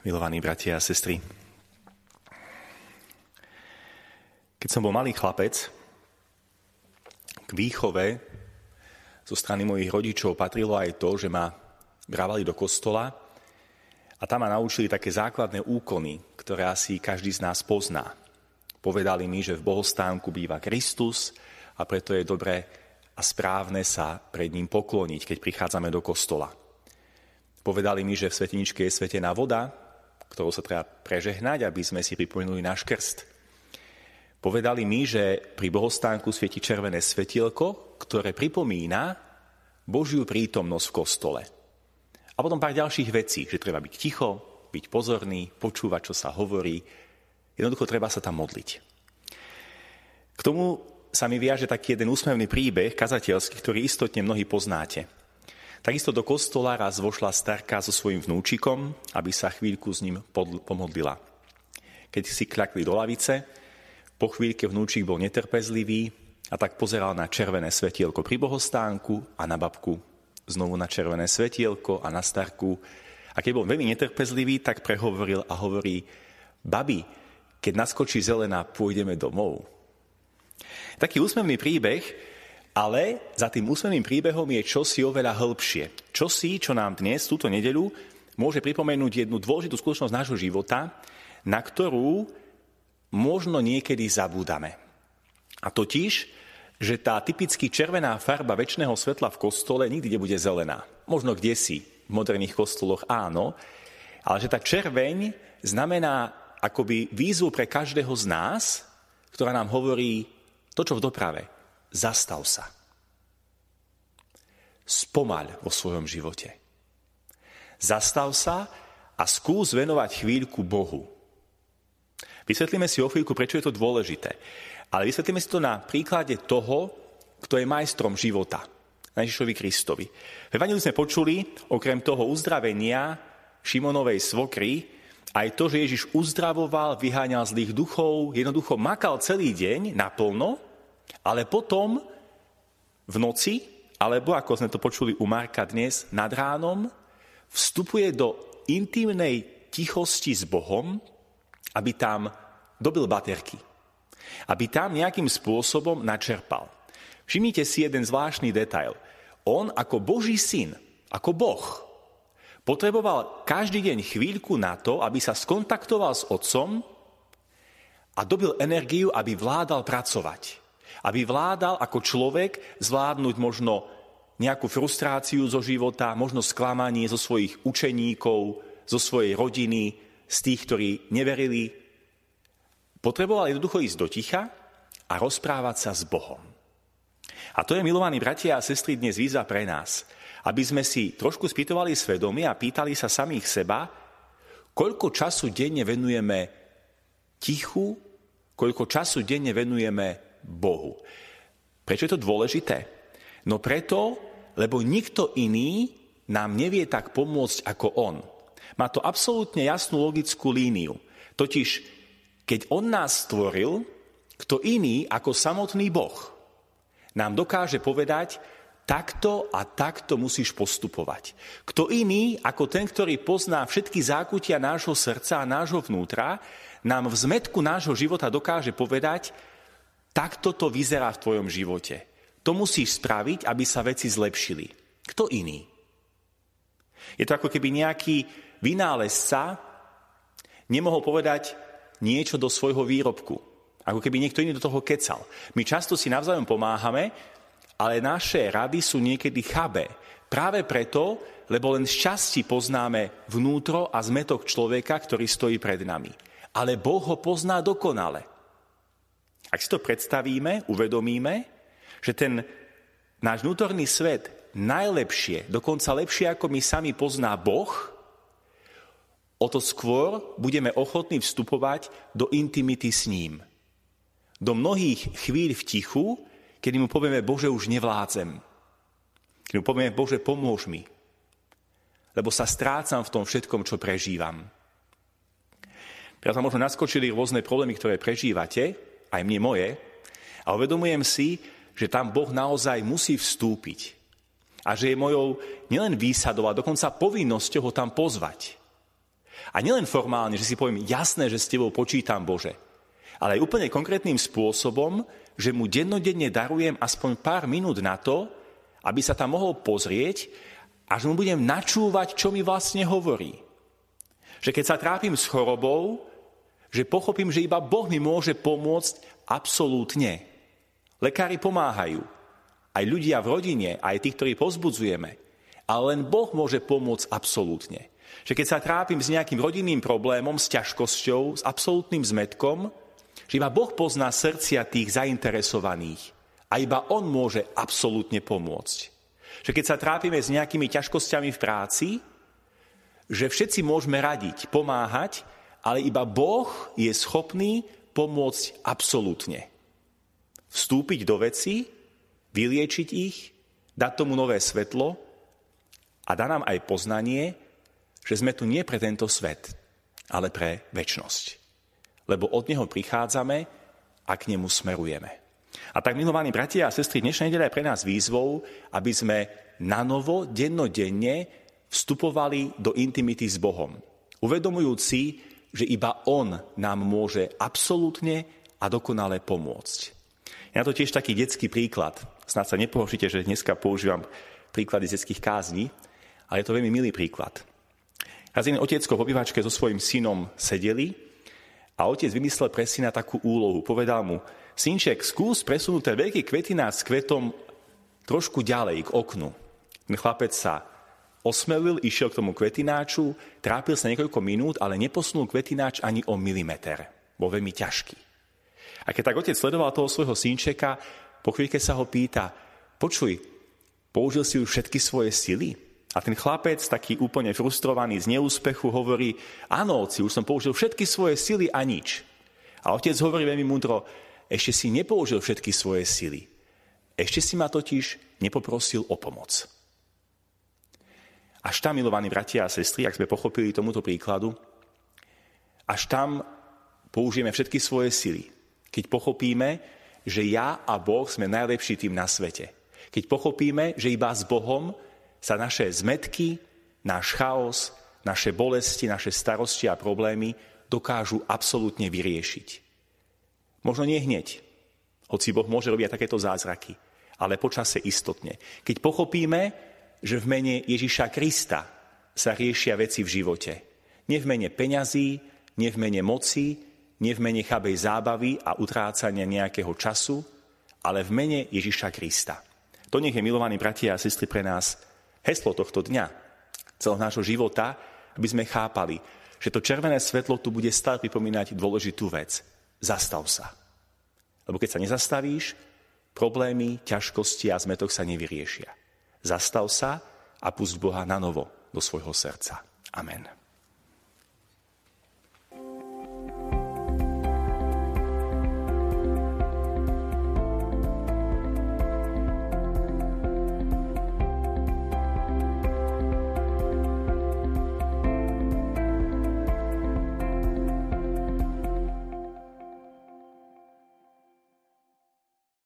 Milovaní bratia a sestry, keď som bol malý chlapec, k výchove zo strany mojich rodičov patrilo aj to, že ma brávali do kostola a tam ma naučili také základné úkony, ktoré asi každý z nás pozná. Povedali mi, že v bohostánku býva Kristus a preto je dobré a správne sa pred ním pokloniť, keď prichádzame do kostola. Povedali mi, že v svetiničke je svetená voda, ktorou sa treba prežehnať, aby sme si pripomenuli náš krst. Povedali mi, že pri bohostánku svieti červené svetielko, ktoré pripomína Božiu prítomnosť v kostole. A potom pár ďalších vecí, že treba byť ticho, byť pozorný, počúvať, čo sa hovorí. Jednoducho treba sa tam modliť. K tomu sa mi viaže taký jeden úsmevný príbeh kazateľský, ktorý istotne mnohí poznáte. Takisto do kostola raz vošla starka so svojím vnúčikom, aby sa chvíľku s ním pomodlila. Keď si kľakli do lavice, po chvíľke vnúčik bol netrpezlivý a tak pozeral na červené svetielko pri bohostánku a na babku. Znovu na červené svetielko a na starku. A keď bol veľmi netrpezlivý, tak prehovoril a hovorí, babi, keď naskočí zelená, pôjdeme domov. Taký úsmevný príbeh, ale za tým úsmevným príbehom je čosi oveľa hĺbšie. Čosi, čo nám dnes, túto nedeľu, môže pripomenúť jednu dôležitú skutočnosť nášho života, na ktorú možno niekedy zabúdame. A totiž, že tá typicky červená farba väčšného svetla v kostole nikdy nebude zelená. Možno kde si, v moderných kostoloch áno, ale že tá červeň znamená akoby výzvu pre každého z nás, ktorá nám hovorí to, čo v doprave zastav sa. Spomaľ vo svojom živote. Zastav sa a skús venovať chvíľku Bohu. Vysvetlíme si o chvíľku, prečo je to dôležité. Ale vysvetlíme si to na príklade toho, kto je majstrom života. Ježišovi Kristovi. V Evangeliu sme počuli, okrem toho uzdravenia Šimonovej svokry, aj to, že Ježiš uzdravoval, vyháňal zlých duchov, jednoducho makal celý deň naplno, ale potom v noci, alebo ako sme to počuli u Marka dnes, nad ránom, vstupuje do intimnej tichosti s Bohom, aby tam dobil baterky. Aby tam nejakým spôsobom načerpal. Všimnite si jeden zvláštny detail. On ako Boží syn, ako Boh, potreboval každý deň chvíľku na to, aby sa skontaktoval s otcom a dobil energiu, aby vládal pracovať. Aby vládal ako človek zvládnuť možno nejakú frustráciu zo života, možno sklamanie zo svojich učeníkov, zo svojej rodiny, z tých, ktorí neverili. Potreboval jednoducho ísť do ticha a rozprávať sa s Bohom. A to je, milovaní bratia a sestry, dnes výzva pre nás, aby sme si trošku spýtovali svedomie a pýtali sa samých seba, koľko času denne venujeme tichu, koľko času denne venujeme Bohu. Prečo je to dôležité? No preto, lebo nikto iný nám nevie tak pomôcť ako On. Má to absolútne jasnú logickú líniu. Totiž, keď On nás stvoril, kto iný ako samotný Boh nám dokáže povedať, takto a takto musíš postupovať. Kto iný ako ten, ktorý pozná všetky zákutia nášho srdca a nášho vnútra, nám v zmetku nášho života dokáže povedať, Takto to vyzerá v tvojom živote. To musíš spraviť, aby sa veci zlepšili. Kto iný? Je to ako keby nejaký vynálezca nemohol povedať niečo do svojho výrobku. Ako keby niekto iný do toho kecal. My často si navzájom pomáhame, ale naše rady sú niekedy chabé. Práve preto, lebo len z časti poznáme vnútro a zmetok človeka, ktorý stojí pred nami. Ale Boh ho pozná dokonale. Ak si to predstavíme, uvedomíme, že ten náš vnútorný svet najlepšie, dokonca lepšie ako my sami pozná Boh, o to skôr budeme ochotní vstupovať do intimity s ním. Do mnohých chvíľ v tichu, kedy mu povieme, Bože, už nevládzem. Kedy mu povieme, Bože, pomôž mi. Lebo sa strácam v tom všetkom, čo prežívam. Teraz vám možno naskočili rôzne problémy, ktoré prežívate, aj mne moje, a uvedomujem si, že tam Boh naozaj musí vstúpiť. A že je mojou nielen výsadou, a dokonca povinnosťou ho tam pozvať. A nielen formálne, že si poviem, jasné, že s tebou počítam Bože, ale aj úplne konkrétnym spôsobom, že mu dennodenne darujem aspoň pár minút na to, aby sa tam mohol pozrieť a že mu budem načúvať, čo mi vlastne hovorí. Že keď sa trápim s chorobou, že pochopím, že iba Boh mi môže pomôcť absolútne. Lekári pomáhajú. Aj ľudia v rodine, aj tí, ktorí pozbudzujeme. Ale len Boh môže pomôcť absolútne. Že keď sa trápim s nejakým rodinným problémom, s ťažkosťou, s absolútnym zmetkom, že iba Boh pozná srdcia tých zainteresovaných a iba On môže absolútne pomôcť. Že keď sa trápime s nejakými ťažkosťami v práci, že všetci môžeme radiť, pomáhať, ale iba Boh je schopný pomôcť absolútne. Vstúpiť do veci, vyliečiť ich, dať tomu nové svetlo a dá nám aj poznanie, že sme tu nie pre tento svet, ale pre väčnosť lebo od Neho prichádzame a k Nemu smerujeme. A tak, milovaní bratia a sestry, dnešná nedeľa je pre nás výzvou, aby sme na novo, dennodenne vstupovali do intimity s Bohom. Uvedomujúci, že iba On nám môže absolútne a dokonale pomôcť. Ja to tiež taký detský príklad. Snad sa nepohošite, že dneska používam príklady z detských kázní, ale je to veľmi milý príklad. Raz jeden otecko v obývačke so svojím synom sedeli a otec vymyslel pre syna takú úlohu. Povedal mu, synček, skús presunúť ten veľký kvetináč s kvetom trošku ďalej k oknu. Ten chlapec sa osmelil, išiel k tomu kvetináču, trápil sa niekoľko minút, ale neposunul kvetináč ani o milimeter. Bol veľmi ťažký. A keď tak otec sledoval toho svojho synčeka, po chvíľke sa ho pýta, počuj, použil si už všetky svoje sily? A ten chlapec, taký úplne frustrovaný z neúspechu, hovorí, áno, oci, už som použil všetky svoje sily a nič. A otec hovorí veľmi múdro, ešte si nepoužil všetky svoje sily. Ešte si ma totiž nepoprosil o pomoc. Až tam, milovaní bratia a sestry, ak sme pochopili tomuto príkladu, až tam použijeme všetky svoje sily. Keď pochopíme, že ja a Boh sme najlepší tým na svete. Keď pochopíme, že iba s Bohom sa naše zmetky, náš chaos, naše bolesti, naše starosti a problémy dokážu absolútne vyriešiť. Možno nie hneď, hoci Boh môže robiť takéto zázraky, ale počase istotne. Keď pochopíme, že v mene Ježiša Krista sa riešia veci v živote. Nie v mene peňazí, nie v mene moci, nie v mene chabej zábavy a utrácania nejakého času, ale v mene Ježiša Krista. To nech je, milovaní bratia a sestry, pre nás heslo tohto dňa, celého nášho života, aby sme chápali, že to červené svetlo tu bude stále pripomínať dôležitú vec. Zastav sa. Lebo keď sa nezastavíš, problémy, ťažkosti a zmetok sa nevyriešia. Zastav sa a pusť Boha na novo do svojho srdca. Amen.